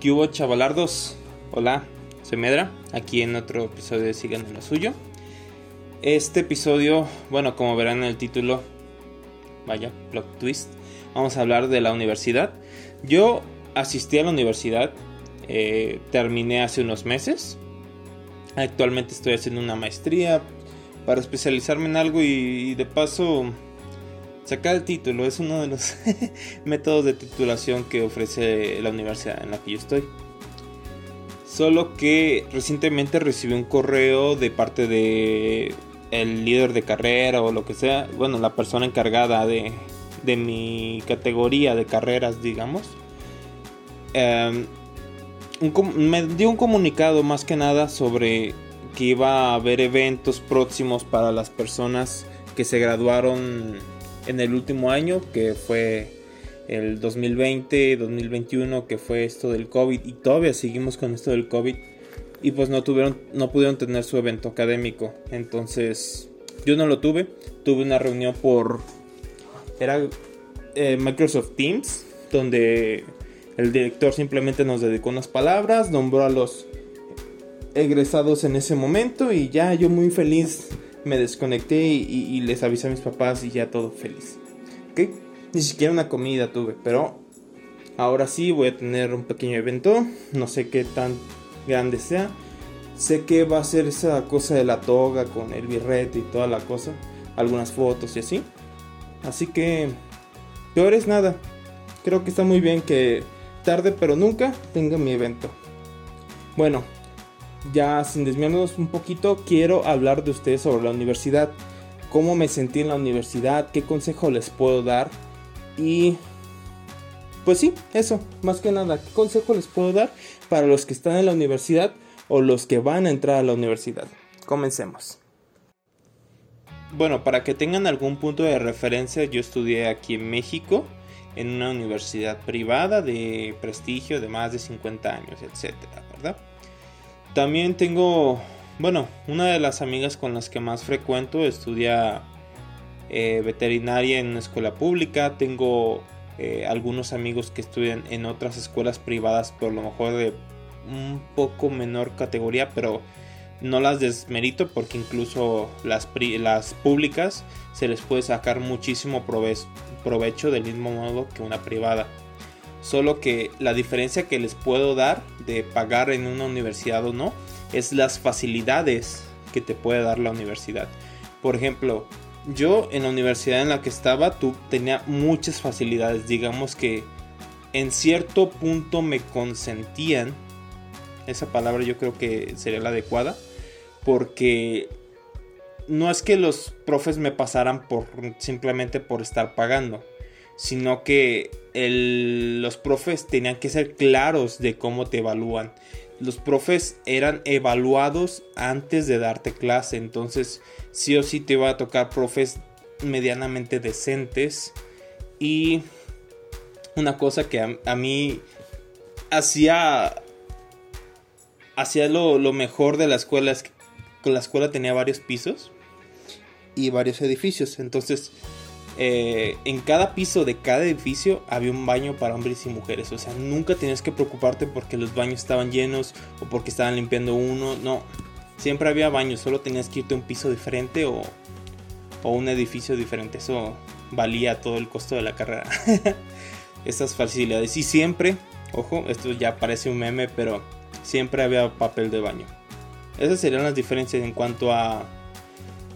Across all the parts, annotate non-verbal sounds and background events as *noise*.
¿Qué hubo chavalardos? Hola, soy Medra, aquí en otro episodio de Sigan en lo suyo. Este episodio, bueno, como verán en el título, vaya, plot twist, vamos a hablar de la universidad. Yo asistí a la universidad, eh, terminé hace unos meses. Actualmente estoy haciendo una maestría para especializarme en algo y de paso Sacar el título es uno de los *laughs* métodos de titulación que ofrece la universidad en la que yo estoy. Solo que recientemente recibí un correo de parte de el líder de carrera o lo que sea, bueno, la persona encargada de, mi categoría de carreras, digamos. Em, me dio un comunicado más que nada sobre que iba a haber eventos próximos para las personas que se graduaron en el último año, que fue el 2020, 2021, que fue esto del COVID, y todavía seguimos con esto del COVID, y pues no tuvieron, no pudieron tener su evento académico. Entonces, yo no lo tuve, tuve una reunión por, era eh, Microsoft Teams, donde el director simplemente nos dedicó unas palabras, nombró a los egresados en ese momento y ya yo muy feliz me desconecté y, les avisé a mis papás y ya todo feliz. ¿Ok? Ni siquiera una comida tuve, pero ahora sí voy a tener un pequeño evento. No sé qué tan grande sea. Sé que va a ser esa cosa de la toga con el birrete y toda la cosa. Algunas fotos y así. Así que, peor es nada. Creo que está muy bien que tarde pero nunca tenga mi evento. Bueno, ya sin desviarnos un poquito, quiero hablar de ustedes sobre la universidad. Cómo me sentí en la universidad, qué consejo les puedo dar. Y pues sí, eso, más que nada, qué consejo les puedo dar para los que están en la universidad o los que van a entrar a la universidad. Comencemos. Bueno, para que tengan algún punto de referencia, yo estudié aquí en México en una universidad privada de prestigio de más de 50 años, etcétera, ¿verdad? También tengo, bueno, una de las amigas con las que más frecuento estudia eh, veterinaria en una escuela pública. Tengo eh, algunos amigos que estudian en otras escuelas privadas, por lo mejor de un poco menor categoría, pero no las desmerito porque incluso las, las públicas se les puede sacar muchísimo provecho del mismo modo que una privada. Solo que la diferencia que les puedo dar de pagar en una universidad o no es las facilidades que te puede dar la universidad. Por ejemplo, yo en la universidad en la que estaba, tú tenía muchas facilidades. Digamos que en cierto punto me consentían. Esa palabra yo creo que sería la adecuada. Porque no es que los profes me pasaran por simplemente por estar pagando sino que los profes tenían que ser claros de cómo te evalúan. Los profes eran evaluados antes de darte clase, entonces sí o sí te iba a tocar profes medianamente decentes y una cosa que a, mí hacía hacía lo, lo, mejor de la escuela es que la escuela tenía varios pisos y varios edificios entonces eh, en cada piso de cada edificio había un baño para hombres y mujeres. O sea, nunca tenías que preocuparte porque los baños estaban llenos o porque estaban limpiando uno. No, siempre había baños, solo tenías que irte a un piso diferente o, o un edificio diferente. Eso valía todo el costo de la carrera. *laughs* Estas facilidades. Y siempre, ojo, esto ya parece un meme, pero siempre había papel de baño. Esas serían las diferencias en cuanto a,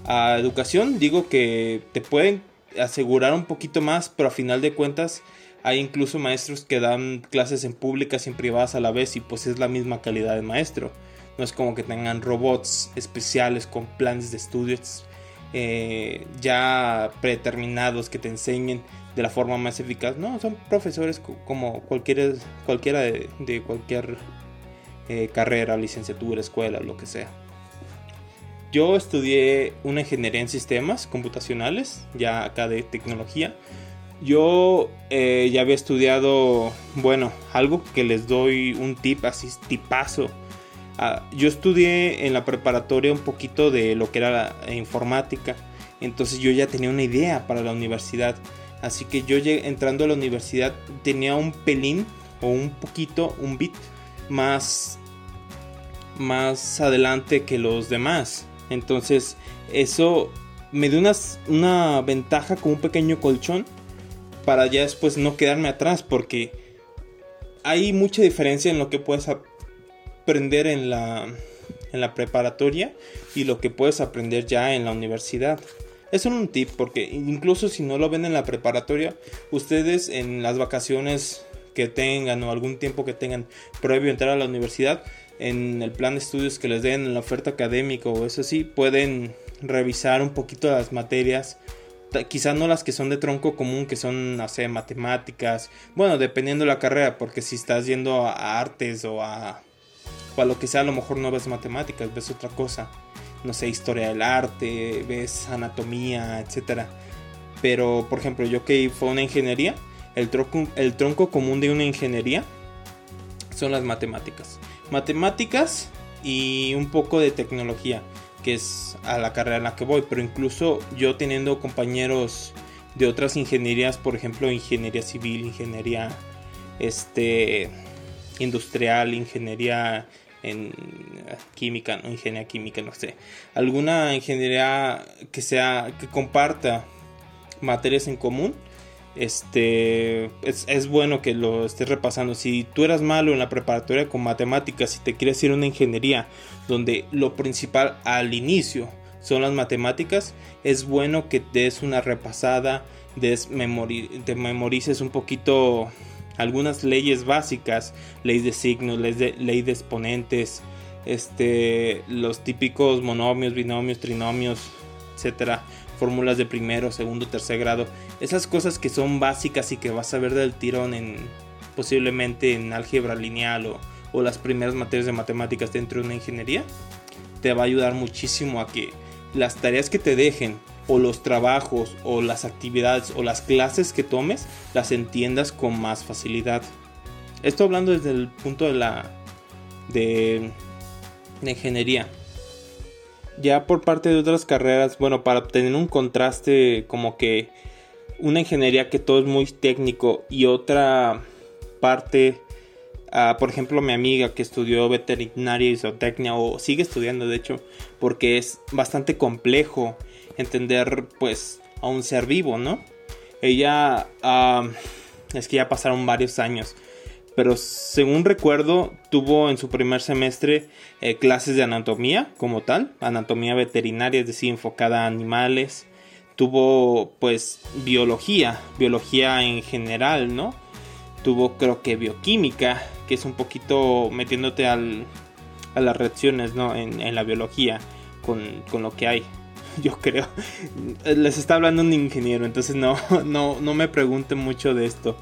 a educación. Digo que te pueden asegurar un poquito más, pero a final de cuentas hay incluso maestros que dan clases en públicas y en privadas a la vez y pues es la misma calidad de maestro. No es como que tengan robots especiales con planes de estudios eh, ya predeterminados que te enseñen de la forma más eficaz. No, son profesores como cualquiera, cualquiera de, cualquier eh, carrera, licenciatura, escuela, lo que sea. Yo estudié una ingeniería en sistemas computacionales, ya acá de tecnología. Yo eh, ya había estudiado, bueno, algo que les doy un tip, así tipazo. Ah, yo estudié en la preparatoria un poquito de lo que era la informática. Entonces yo ya tenía una idea para la universidad. Así que yo entrando a la universidad tenía un pelín, o un poquito, un bit más, más adelante que los demás. Entonces eso me dio una, una ventaja con un pequeño colchón para ya después no quedarme atrás porque hay mucha diferencia en lo que puedes aprender en la, en la preparatoria y lo que puedes aprender ya en la universidad. Es un tip porque incluso si no lo ven en la preparatoria, ustedes en las vacaciones que tengan o algún tiempo que tengan previo entrar a la universidad, en el plan de estudios que les den, en la oferta académica o eso sí, pueden revisar un poquito las materias quizás no las que son de tronco común, que son, no sé, matemáticas, bueno, dependiendo de la carrera, porque si estás yendo a artes o a, o lo que sea, a lo mejor no ves matemáticas, ves otra cosa, no sé, historia del arte, ves anatomía, etcétera. Pero, por ejemplo, yo que fue una ingeniería, el tronco, el tronco común de una ingeniería son las matemáticas. Matemáticas y un poco de tecnología que es a la carrera en la que voy, pero incluso yo teniendo compañeros de otras ingenierías, por ejemplo, ingeniería civil, ingeniería este industrial, ingeniería en química, no ingeniería química, no sé, alguna ingeniería que sea que comparta materias en común este es, bueno que lo estés repasando. Si tú eras malo en la preparatoria con matemáticas y te quieres ir a una ingeniería donde lo principal al inicio son las matemáticas, es bueno que des una repasada, des te memorices un poquito algunas leyes básicas, ley de signos, ley de, ley de exponentes, este, los típicos monomios, binomios, trinomios, etcétera fórmulas de primero, segundo, tercer grado, esas cosas que son básicas y que vas a ver del tirón en posiblemente en álgebra lineal o, o las primeras materias de matemáticas dentro de una ingeniería, te va a ayudar muchísimo a que las tareas que te dejen o los trabajos o las actividades o las clases que tomes las entiendas con más facilidad. Esto hablando desde el punto de la de, de ingeniería ya por parte de otras carreras, bueno, para obtener un contraste como que una ingeniería que todo es muy técnico y otra parte, uh, por ejemplo, mi amiga que estudió veterinaria y zootecnia o sigue estudiando de hecho, porque es bastante complejo entender pues a un ser vivo, ¿no? Ella, uh, es que ya pasaron varios años pero según recuerdo tuvo en su primer semestre eh, clases de anatomía como tal, anatomía veterinaria, es decir, enfocada a animales. Tuvo pues biología, biología en general, ¿no? Tuvo creo que bioquímica, que es un poquito metiéndote al, a las reacciones, ¿no? En, la biología con, con, lo que hay. *laughs* Yo creo. Les está hablando un ingeniero, entonces no, *laughs* no, no me pregunten mucho de esto.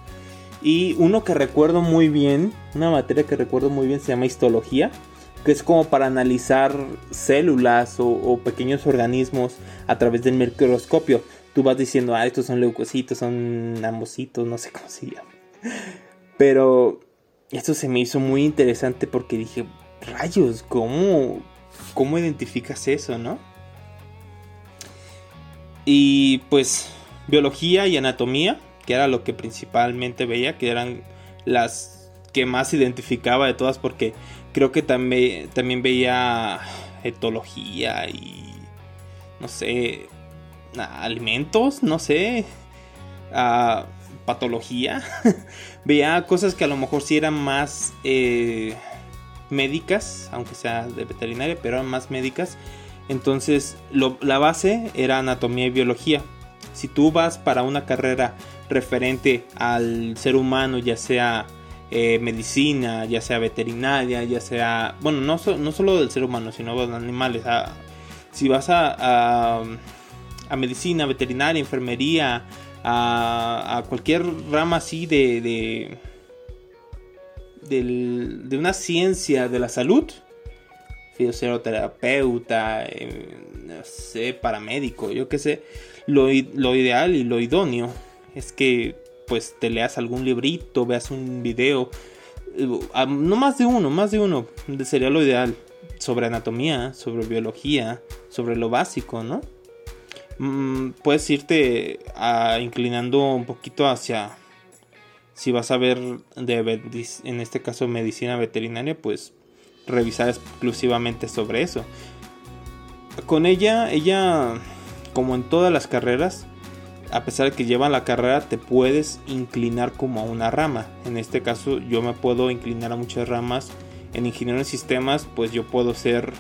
Y uno que recuerdo muy bien, una materia que recuerdo muy bien se llama histología, que es como para analizar células o, pequeños organismos a través del microscopio. Tú vas diciendo, ah, estos son leucocitos, son ambocitos, no sé cómo se llama. Pero esto se me hizo muy interesante porque dije, rayos, ¿cómo, cómo identificas eso, no? Y pues, biología y anatomía que era lo que principalmente veía, que eran las que más identificaba de todas, porque creo que también, también veía etología y, no sé, alimentos, no sé, patología. *laughs* veía cosas que a lo mejor sí eran más eh, médicas, aunque sea de veterinaria, pero eran más médicas. Entonces la base era anatomía y biología. Si tú vas para una carrera referente al ser humano, ya sea eh, medicina, ya sea veterinaria, ya sea, bueno, no, no solo del ser humano, sino de los animales. Ah, si vas a, a, medicina, veterinaria, enfermería, a, cualquier rama así de, de, una ciencia de la salud, fisioterapeuta, eh, no sé, paramédico, yo qué sé, lo ideal y lo idóneo es que pues te leas algún librito, veas un video, eh, no más de uno, más de uno, sería lo ideal, sobre anatomía, sobre biología, sobre lo básico, ¿no? Mm, puedes irte inclinando un poquito hacia si vas a ver de, en este caso medicina veterinaria, pues revisar exclusivamente sobre eso. Con ella, ella, como en todas las carreras, a pesar de que lleva la carrera, te puedes inclinar como a una rama. En este caso, yo me puedo inclinar a muchas ramas. En ingeniero de sistemas, pues yo puedo ser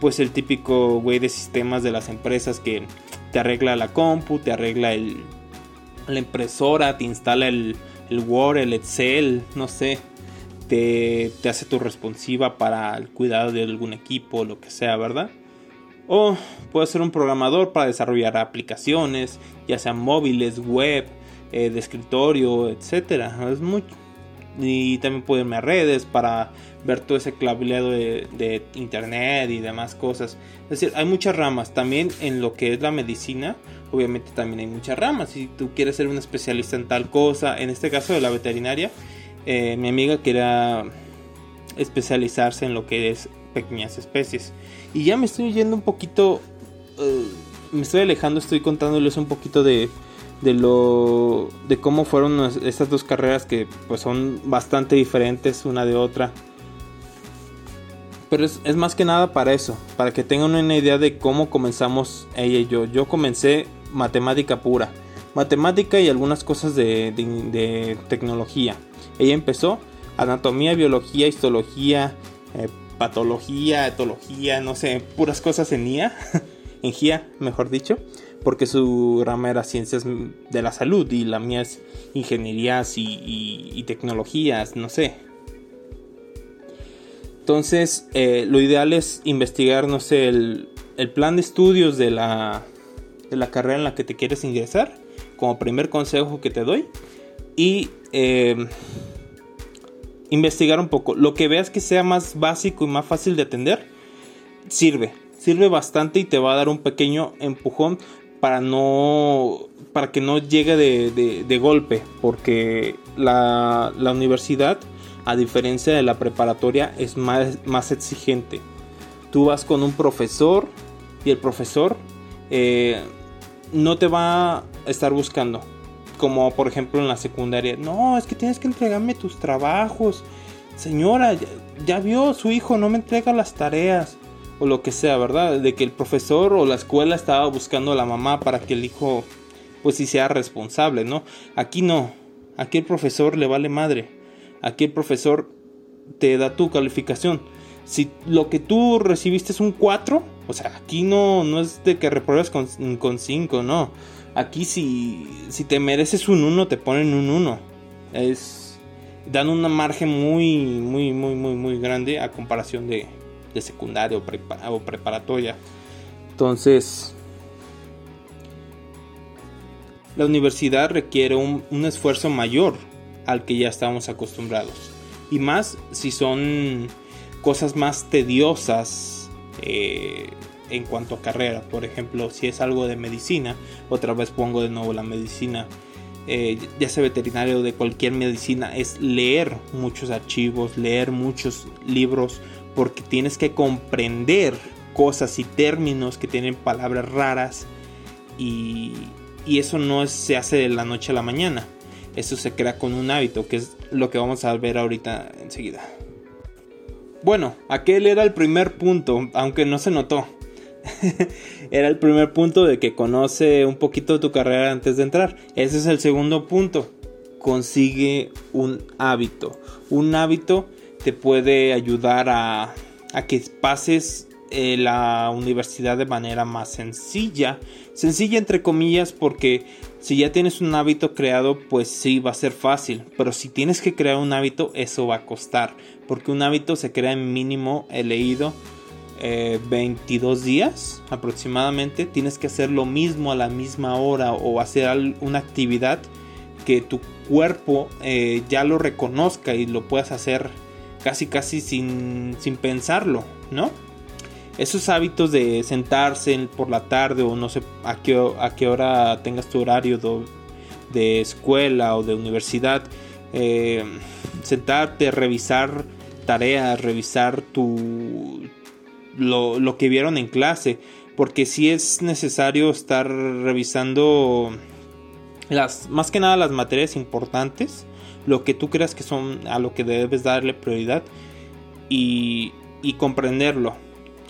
pues el típico güey de sistemas de las empresas que te arregla la compu, te arregla el, la impresora, te instala el, el Word, el Excel, no sé, te, te, hace tu responsiva para el cuidado de algún equipo, lo que sea, ¿verdad? O puede ser un programador para desarrollar aplicaciones, ya sean móviles, web, eh, de escritorio, etcétera. Es muy, y también puedo irme a redes para ver todo ese clavelado de, internet y demás cosas. Es decir, hay muchas ramas. También en lo que es la medicina, obviamente también hay muchas ramas. Si tú quieres ser un especialista en tal cosa, en este caso de la veterinaria, eh, mi amiga quería especializarse en lo que es pequeñas especies. Y ya me estoy yendo un poquito, eh, me estoy alejando, estoy contándoles un poquito de de lo de cómo fueron estas dos carreras que pues son bastante diferentes una de otra. Pero es, más que nada para eso para que tengan una idea de cómo comenzamos ella y yo. Yo comencé matemática pura matemática y algunas cosas de, tecnología. Ella empezó anatomía biología histología eh, patología etología no sé puras cosas en IA *laughs* en GIA mejor dicho porque su rama era ciencias de la salud y la mía es ingenierías y, tecnologías, no sé. Entonces, eh, lo ideal es investigar, no sé, el, plan de estudios de la, de la carrera en la que te quieres ingresar, como primer consejo que te doy. Y eh, investigar un poco. Lo que veas que sea más básico y más fácil de atender, sirve. Sirve bastante y te va a dar un pequeño empujón para no para que no llegue de, golpe porque la, universidad a diferencia de la preparatoria es más, exigente tú vas con un profesor y el profesor eh, no te va a estar buscando como por ejemplo en la secundaria no es que tienes que entregarme tus trabajos señora ya vio su hijo no me entrega las tareas o lo que sea, ¿verdad? De que el profesor o la escuela estaba buscando a la mamá para que el hijo pues sí sea responsable, ¿no? Aquí no, aquí el profesor le vale madre, aquí el profesor te da tu calificación. Si lo que tú recibiste es un 4, o sea, aquí no, no es de que repruebes con 5, no. Aquí si, si te mereces un 1, te ponen un 1. Es, dan una margen muy, muy, muy, muy, muy grande a comparación de, de secundaria o, preparatoria. Entonces, la universidad requiere un, esfuerzo mayor al que ya estamos acostumbrados. Y más si son cosas más tediosas eh, en cuanto a carrera. Por ejemplo, si es algo de medicina, otra vez pongo de nuevo la medicina. Eh, ya sea veterinario de cualquier medicina, es leer muchos archivos, leer muchos libros, porque tienes que comprender cosas y términos que tienen palabras raras y, eso no se hace de la noche a la mañana. Eso se crea con un hábito, que es lo que vamos a ver ahorita enseguida. Bueno, aquel era el primer punto, aunque no se notó. *laughs* era el primer punto de que conoce un poquito de tu carrera antes de entrar. Ese es el segundo punto. Consigue un hábito. Un hábito te puede ayudar a, que pases eh, la universidad de manera más sencilla. Sencilla entre comillas porque si ya tienes un hábito creado pues sí va a ser fácil. Pero si tienes que crear un hábito eso va a costar. Porque un hábito se crea en mínimo, he leído, 22 eh, días aproximadamente. Tienes que hacer lo mismo a la misma hora o hacer una actividad que tu cuerpo eh, ya lo reconozca y lo puedas hacer casi casi sin, sin pensarlo, ¿no? Esos hábitos de sentarse por la tarde o no sé a qué, a qué hora tengas tu horario de, escuela o de universidad, eh, sentarte, revisar tareas, revisar tu, lo, lo, que vieron en clase, porque si es necesario estar revisando las, más que nada las materias importantes lo que tú creas que son a lo que debes darle prioridad y, y comprenderlo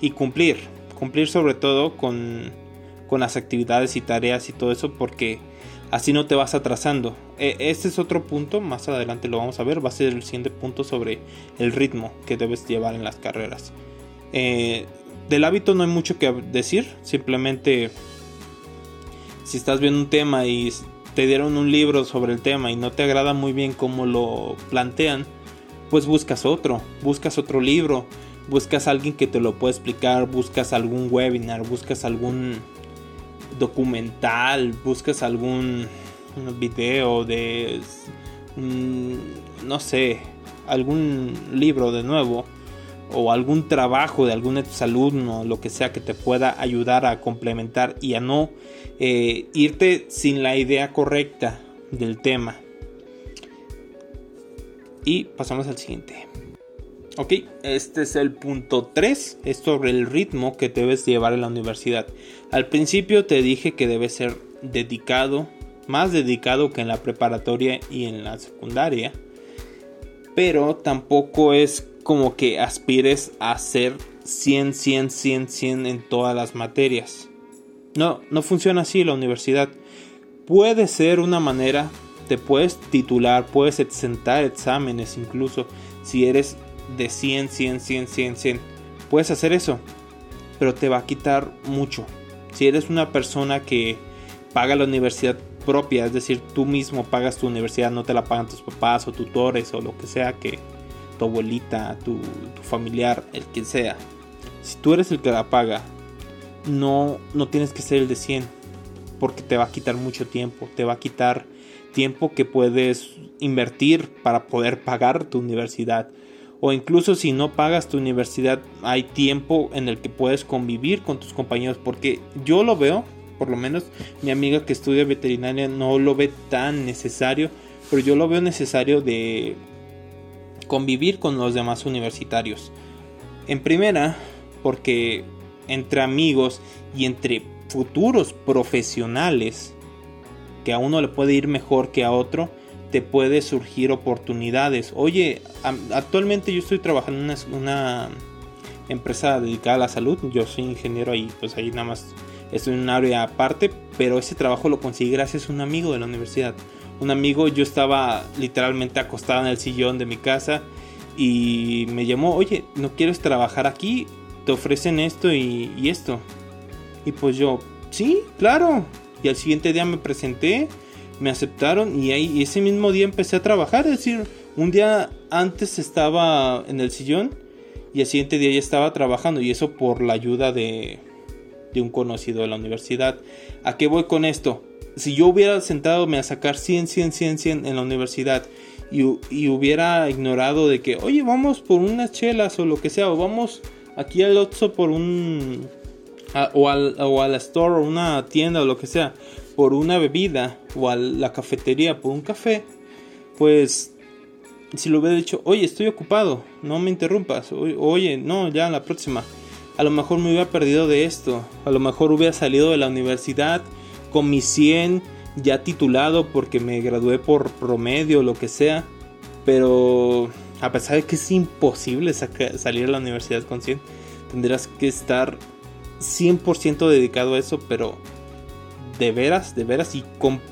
y cumplir, cumplir sobre todo con, con las actividades y tareas y todo eso porque así no te vas atrasando. Este es otro punto, más adelante lo vamos a ver, va a ser el siguiente punto sobre el ritmo que debes llevar en las carreras. Eh, del hábito no hay mucho que decir, simplemente si estás viendo un tema y te dieron un libro sobre el tema y no te agrada muy bien cómo lo plantean, pues buscas otro, buscas otro libro, buscas alguien que te lo pueda explicar, buscas algún webinar, buscas algún documental, buscas algún video de, no sé, algún libro de nuevo o algún trabajo de algún alumno, lo que sea que te pueda ayudar a complementar y a no eh, irte sin la idea correcta del tema. Y pasamos al siguiente. Ok, este es el punto 3, es sobre el ritmo que debes llevar en la universidad. Al principio te dije que debes ser dedicado, más dedicado que en la preparatoria y en la secundaria, pero tampoco es como que aspires a ser 100, 100, 100, 100 en todas las materias. No, no funciona así la universidad. Puede ser una manera, te puedes titular, puedes exentar exámenes incluso si eres de 100, 100, 100, 100, 100. Puedes hacer eso, pero te va a quitar mucho. Si eres una persona que paga la universidad propia, es decir, tú mismo pagas tu universidad, no te la pagan tus papás o tutores o lo que sea que tu abuelita, tu, familiar, el que sea. Si tú eres el que la paga, no, no tienes que ser el de 100, porque te va a quitar mucho tiempo, te va a quitar tiempo que puedes invertir para poder pagar tu universidad o incluso si no pagas tu universidad hay tiempo en el que puedes convivir con tus compañeros porque yo lo veo por lo menos mi amiga que estudia veterinaria no lo ve tan necesario pero yo lo veo necesario de convivir con los demás universitarios en primera porque entre amigos y entre futuros profesionales que a uno le puede ir mejor que a otro te puede surgir oportunidades. Oye, actualmente yo estoy trabajando en una, empresa dedicada a la salud. Yo soy ingeniero ahí, pues ahí nada más estoy en un área aparte, pero ese trabajo lo conseguí gracias a un amigo de la universidad. Un amigo, yo estaba literalmente acostado en el sillón de mi casa y me llamó, oye, ¿no quieres trabajar aquí? Te ofrecen esto y, esto. Y pues yo, sí, claro. Y al siguiente día me presenté me aceptaron y ahí ese mismo día empecé a trabajar. Es decir, un día antes estaba en el sillón y el siguiente día ya estaba trabajando y eso por la ayuda de un conocido de la universidad. ¿A qué voy con esto? Si yo hubiera sentado a sacar 100, 100, 100, 100 en la universidad y, y, hubiera ignorado de que, oye, vamos por unas chelas o lo que sea, o vamos aquí al Otso por un... o, al, o store o una tienda o lo que sea, por una bebida o a la cafetería por un café, pues si lo hubiera dicho, oye, estoy ocupado, no me interrumpas, oye, no, ya la próxima, a lo mejor me hubiera perdido de esto, a lo mejor hubiera salido de la universidad con mi 100 ya titulado porque me gradué por promedio lo que sea, pero a pesar de que es imposible salir a la universidad con 100, tendrás que estar 100% dedicado a eso, pero de veras, de veras, y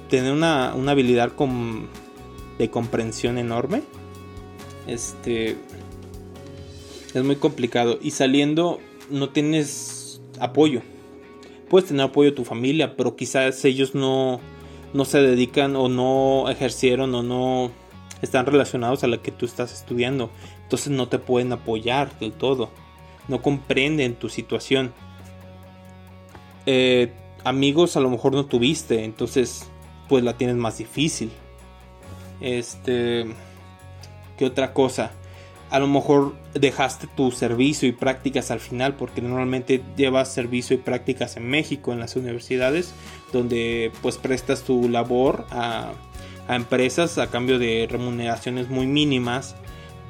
tener una, habilidad de comprensión enorme, este, es muy complicado. Y saliendo no tienes apoyo. Puedes tener apoyo de tu familia, pero quizás ellos no, no se dedican o no ejercieron o no están relacionados a la que tú estás estudiando. Entonces no te pueden apoyar del todo. No comprenden tu situación. Eh, amigos a lo mejor no tuviste, entonces pues la tienes más difícil. Este, ¿qué otra cosa? A lo mejor dejaste tu servicio y prácticas al final porque normalmente llevas servicio y prácticas en México en las universidades donde pues prestas tu labor a, a empresas a cambio de remuneraciones muy mínimas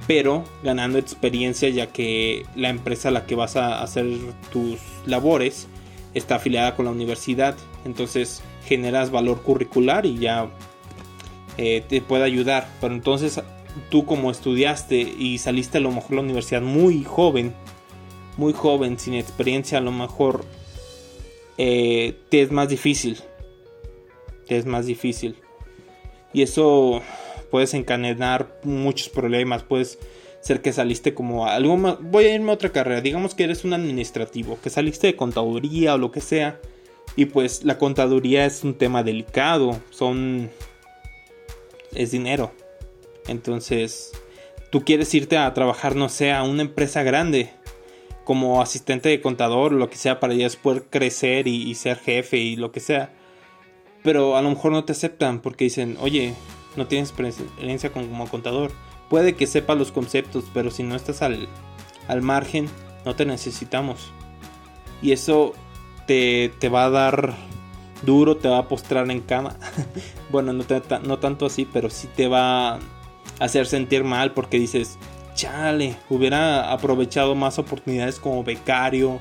pero ganando experiencia ya que la empresa a la que vas a hacer tus labores está afiliada con la universidad. Entonces generas valor curricular y ya eh, te puede ayudar. Pero entonces tú como estudiaste y saliste a lo mejor la universidad muy joven, muy joven, sin experiencia, a lo mejor eh, te es más difícil. Te es más difícil. Y eso puedes encadenar muchos problemas. Puedes ser que saliste como algo más. Voy a irme a otra carrera. Digamos que eres un administrativo, que saliste de contaduría o lo que sea. Y pues la contaduría es un tema delicado. Son. Es dinero. Entonces, tú quieres irte a trabajar, no sé, a una empresa grande. Como asistente de contador, lo que sea, para ya después crecer y, ser jefe y lo que sea. Pero a lo mejor no te aceptan porque dicen, oye, no tienes experiencia como contador. Puede que sepas los conceptos, pero si no estás al, al margen, no te necesitamos. Y eso te, te, va a dar duro, te va a postrar en cama. *laughs* bueno, no, te, no tanto así, pero sí te va hacer sentir mal porque dices, chale, hubiera aprovechado más oportunidades como becario,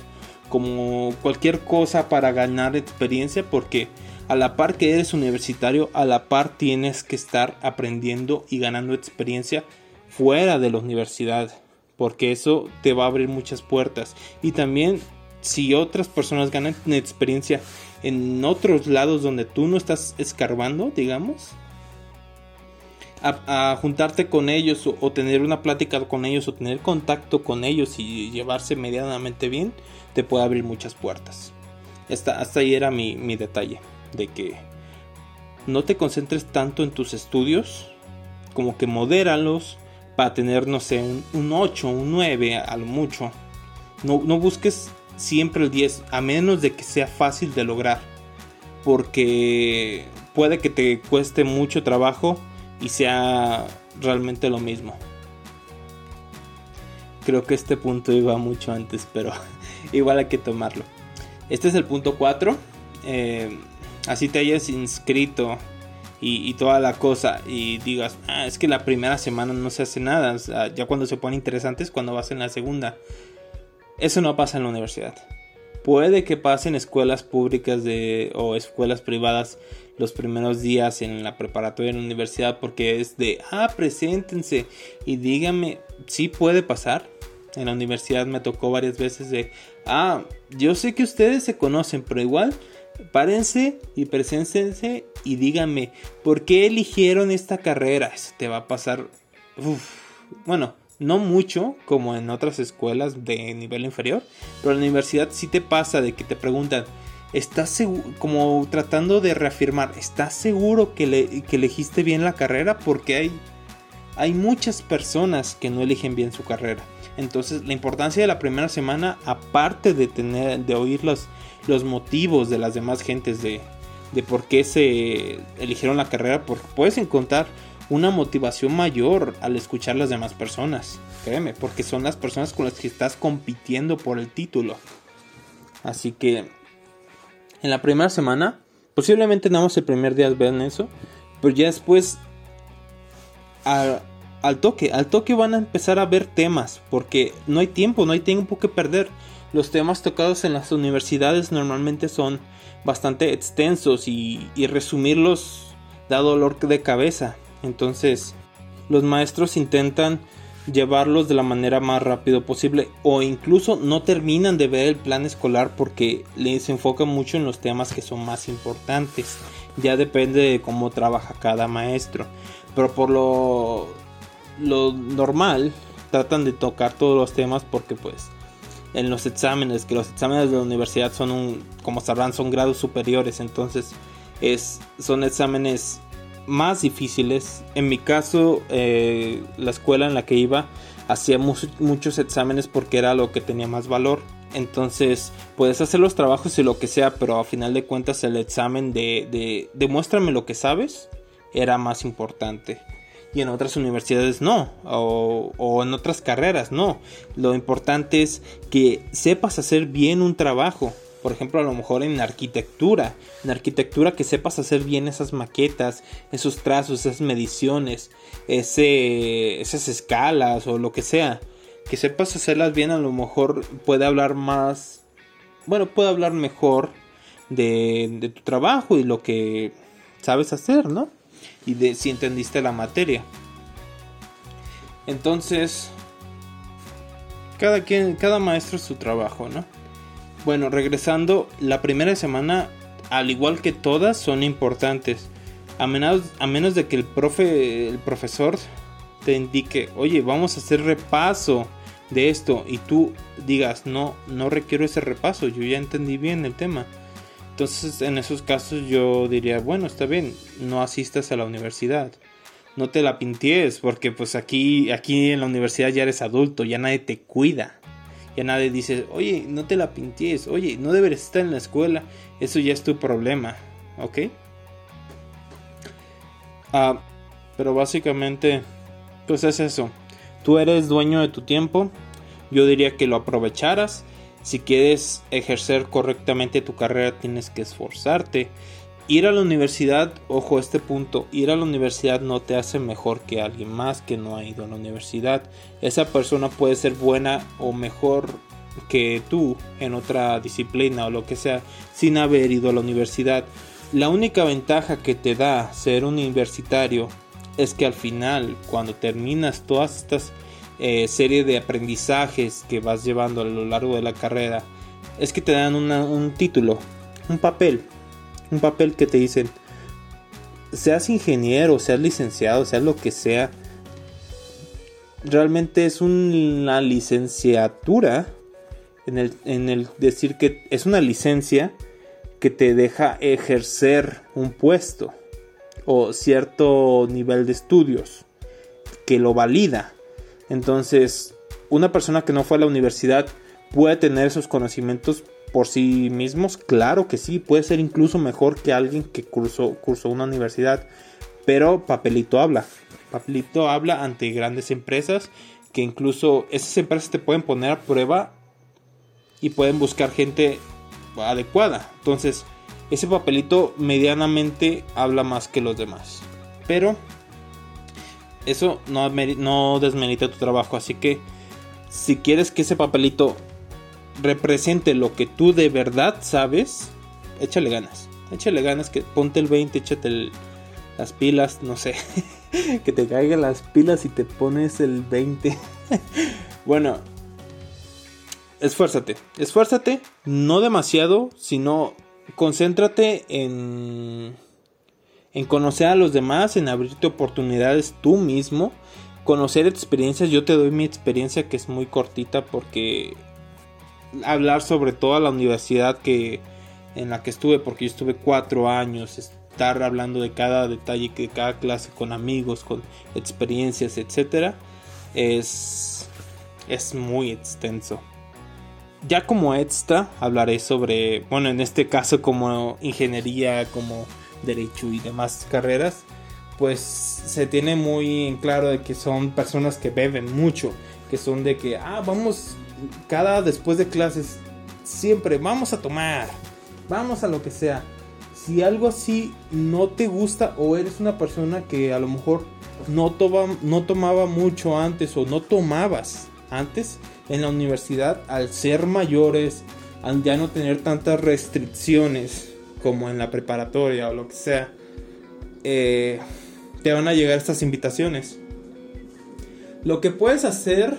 como cualquier cosa para ganar experiencia porque a la par que eres universitario, a la par tienes que estar aprendiendo y ganando experiencia fuera de la universidad, porque eso te va a abrir muchas puertas. Y también si otras personas ganan experiencia en otros lados donde tú no estás escarbando, digamos, a, juntarte con ellos o, tener una plática con ellos o tener contacto con ellos y llevarse medianamente bien, te puede abrir muchas puertas. Hasta, hasta ahí era mi, mi detalle de que no te concentres tanto en tus estudios, como que modéralos para tener, no sé, un, 8, un 9 a lo mucho. No, no busques siempre el 10, a menos de que sea fácil de lograr, porque puede que te cueste mucho trabajo y sea realmente lo mismo. Creo que este punto iba mucho antes, pero *laughs* igual hay que tomarlo. Este es el punto 4 así te hayas inscrito y, toda la cosa y digas, ah, es que la primera semana no se hace nada, ya cuando se pone interesante es cuando vas en la segunda. Eso no pasa en la universidad. Puede que pase en escuelas públicas de, o escuelas privadas los primeros días en la preparatoria en la universidad porque es de, ah, preséntense y díganme, sí puede pasar. En la universidad me tocó varias veces de, ah, yo sé que ustedes se conocen, pero igual párense y preséntense y díganme, ¿por qué eligieron esta carrera? te va a pasar, bueno, no mucho como en otras escuelas de nivel inferior, pero en la universidad sí te pasa de que te preguntan, ¿estás seguro? Como tratando de reafirmar, ¿estás seguro que, le, que elegiste bien la carrera? Porque hay, hay muchas personas que no eligen bien su carrera. Entonces, la importancia de la primera semana, aparte de tener, de oír los, los motivos de las demás gentes de, de por qué se eligieron la carrera, porque puedes encontrar una motivación mayor al escuchar las demás personas. Créeme, porque son las personas con las que estás compitiendo por el título. Así que en la primera semana, posiblemente nada más el primer día ven eso, pero ya después al, al toque, al toque van a empezar a ver temas, porque no hay tiempo, no hay tiempo que perder. Los temas tocados en las universidades normalmente son bastante extensos y, resumirlos da dolor de cabeza. Entonces, los maestros intentan llevarlos de la manera más rápido posible o incluso no terminan de ver el plan escolar porque les enfocan mucho en los temas que son más importantes. Ya depende de cómo trabaja cada maestro. Pero por lo, lo normal tratan de tocar todos los temas porque pues en los exámenes, que los exámenes de la universidad son un, como sabrán, son grados superiores, entonces es, son exámenes más difíciles. En mi caso, eh, la escuela en la que iba hacía muchos exámenes porque era lo que tenía más valor. Entonces puedes hacer los trabajos y lo que sea, pero a final de cuentas el examen de, de demuéstrame lo que sabes era más importante y en otras universidades no, o, en otras carreras no. Lo importante es que sepas hacer bien un trabajo. Por ejemplo, a lo mejor en arquitectura. En arquitectura que sepas hacer bien esas maquetas, esos trazos, esas mediciones, ese, esas escalas o lo que sea. Que sepas hacerlas bien, a lo mejor puede hablar más. Bueno, puede hablar mejor de, de tu trabajo y lo que sabes hacer, ¿no? y de si entendiste la materia. Entonces, cada quien, cada maestro es su trabajo, ¿no? Bueno, regresando, la primera semana, al igual que todas, son importantes. A menos, a menos de que el profe, el profesor te indique, oye, vamos a hacer repaso de esto y tú digas, no, no requiero ese repaso, yo ya entendí bien el tema. Entonces, en esos casos yo diría, bueno, está bien, no asistas a la universidad. No te la pinties, porque pues aquí, aquí en la universidad ya eres adulto, ya nadie te cuida. Nadie dice, oye, no te la pinties, oye, no deberías estar en la escuela. Eso ya es tu problema, ¿ok? Ah, pero básicamente, pues es eso. Tú eres dueño de tu tiempo. Yo diría que lo aprovecharas. Si quieres ejercer correctamente tu carrera tienes que esforzarte. Ir a la universidad, ojo este punto, ir a la universidad no te hace mejor que alguien más que no ha ido a la universidad. Esa persona puede ser buena o mejor que tú en otra disciplina o lo que sea sin haber ido a la universidad. La única ventaja que te da ser universitario es que al final, cuando terminas todas estas eh, series de aprendizajes que vas llevando a lo largo de la carrera, es que te dan un título, un papel, un papel que te dicen, seas ingeniero, seas licenciado, seas lo que sea, realmente es una licenciatura en el, en el decir que es una licencia que te deja ejercer un puesto o cierto nivel de estudios que lo valida. Entonces, una persona que no fue a la universidad puede tener esos conocimientos por sí mismos, claro que sí, puede ser incluso mejor que alguien que cursó, cursó una universidad, pero papelito habla, papelito habla ante grandes empresas que incluso esas empresas te pueden poner a prueba y pueden buscar gente adecuada. Entonces, ese papelito medianamente habla más que los demás. Pero eso no, no desmerita tu trabajo. Así que si quieres que ese papelito represente lo que tú de verdad sabes, échale ganas. Échale ganas, que ponte el 20, échate las pilas, no sé. *laughs* que te caigan las pilas y te pones el 20. *laughs* bueno, esfuérzate. Esfuérzate, no demasiado, sino concéntrate en, en conocer a los demás, en abrirte oportunidades tú mismo, conocer experiencias. Yo te doy mi experiencia que es muy cortita porque hablar sobre toda la universidad que en la que estuve, porque yo estuve cuatro años, estar hablando de cada detalle, de cada clase con amigos, con experiencias, etcétera, es, es muy extenso. Ya como extra hablaré sobre, bueno, en este caso como ingeniería, como derecho y demás carreras, pues se tiene muy en claro de que son personas que beben mucho, que son de que, ah, vamos, cada después de clases, siempre vamos a tomar, vamos a lo que sea. Si algo así no te gusta o eres una persona que a lo mejor no, no tomaba mucho antes o no tomabas antes, en la universidad, al ser mayores, al ya no tener tantas restricciones como en la preparatoria o lo que sea, eh, te van a llegar estas invitaciones. Lo que puedes hacer,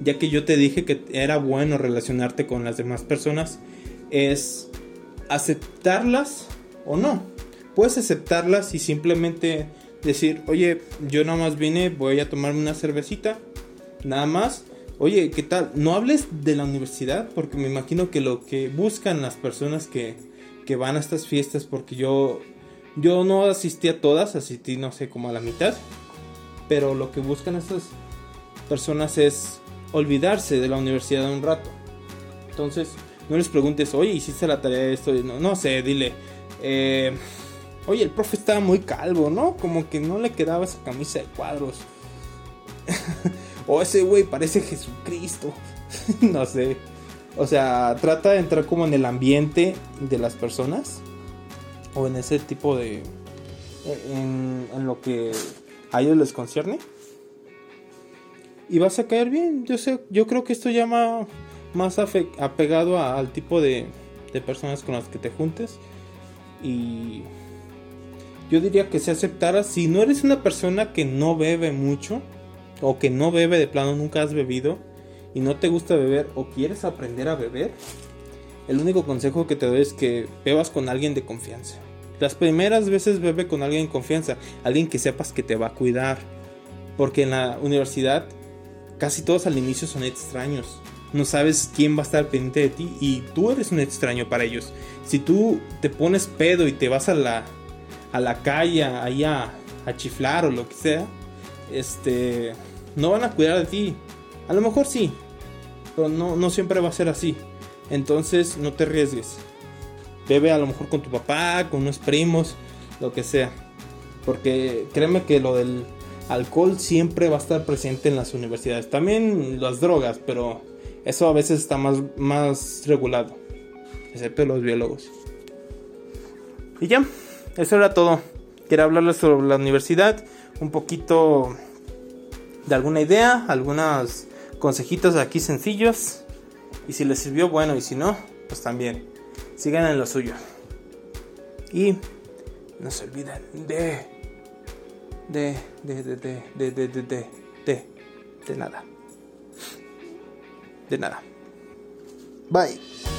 ya que yo te dije que era bueno relacionarte con las demás personas, es aceptarlas o no. Puedes aceptarlas y simplemente decir, oye, yo nada más vine, voy a tomarme una cervecita, nada más Oye, ¿qué tal? No hables de la universidad porque me imagino que lo que buscan las personas que, que van a estas fiestas, porque yo, yo no asistí a todas, asistí no sé como a la mitad, pero lo que buscan estas personas es olvidarse de la universidad un rato. Entonces, no les preguntes, oye, hiciste la tarea de esto, no, no sé, dile, eh, oye, el profe estaba muy calvo, ¿no? Como que no le quedaba esa camisa de cuadros. *laughs* O ese güey parece Jesucristo. *laughs* no sé. O sea, trata de entrar como en el ambiente de las personas. O en ese tipo de... En, lo que a ellos les concierne. Y vas a caer bien. Yo sé, yo creo que esto llama más apegado al tipo de, personas con las que te juntes. Y yo diría que se aceptara si no eres una persona que no bebe mucho o que no bebe de plano, nunca has bebido y no te gusta beber o quieres aprender a beber, el único consejo que te doy es que bebas con alguien de confianza. Las primeras veces bebe con alguien de confianza, alguien que sepas que te va a cuidar. Porque en la universidad casi todos al inicio son extraños. No sabes quién va a estar pendiente de ti y tú eres un extraño para ellos. Si tú te pones pedo y te vas a la, a la calle ahí a, a chiflar o lo que sea, este, no van a cuidar de ti. A lo mejor sí, pero no, no siempre va a ser así. Entonces no te arriesgues. Bebe a lo mejor con tu papá, con unos primos, lo que sea. Porque créeme que lo del alcohol siempre va a estar presente en las universidades. También las drogas, pero eso a veces está más, más regulado. Excepto los biólogos. Y ya, eso era todo. Quiero hablarles sobre la universidad. Un poquito de alguna idea, algunos consejitos aquí sencillos. Y si les sirvió, bueno, y si no, pues también. Sigan en lo suyo. Y no se olviden de. De. De. De. De. De. De. De. De. De, de nada. De nada. Bye.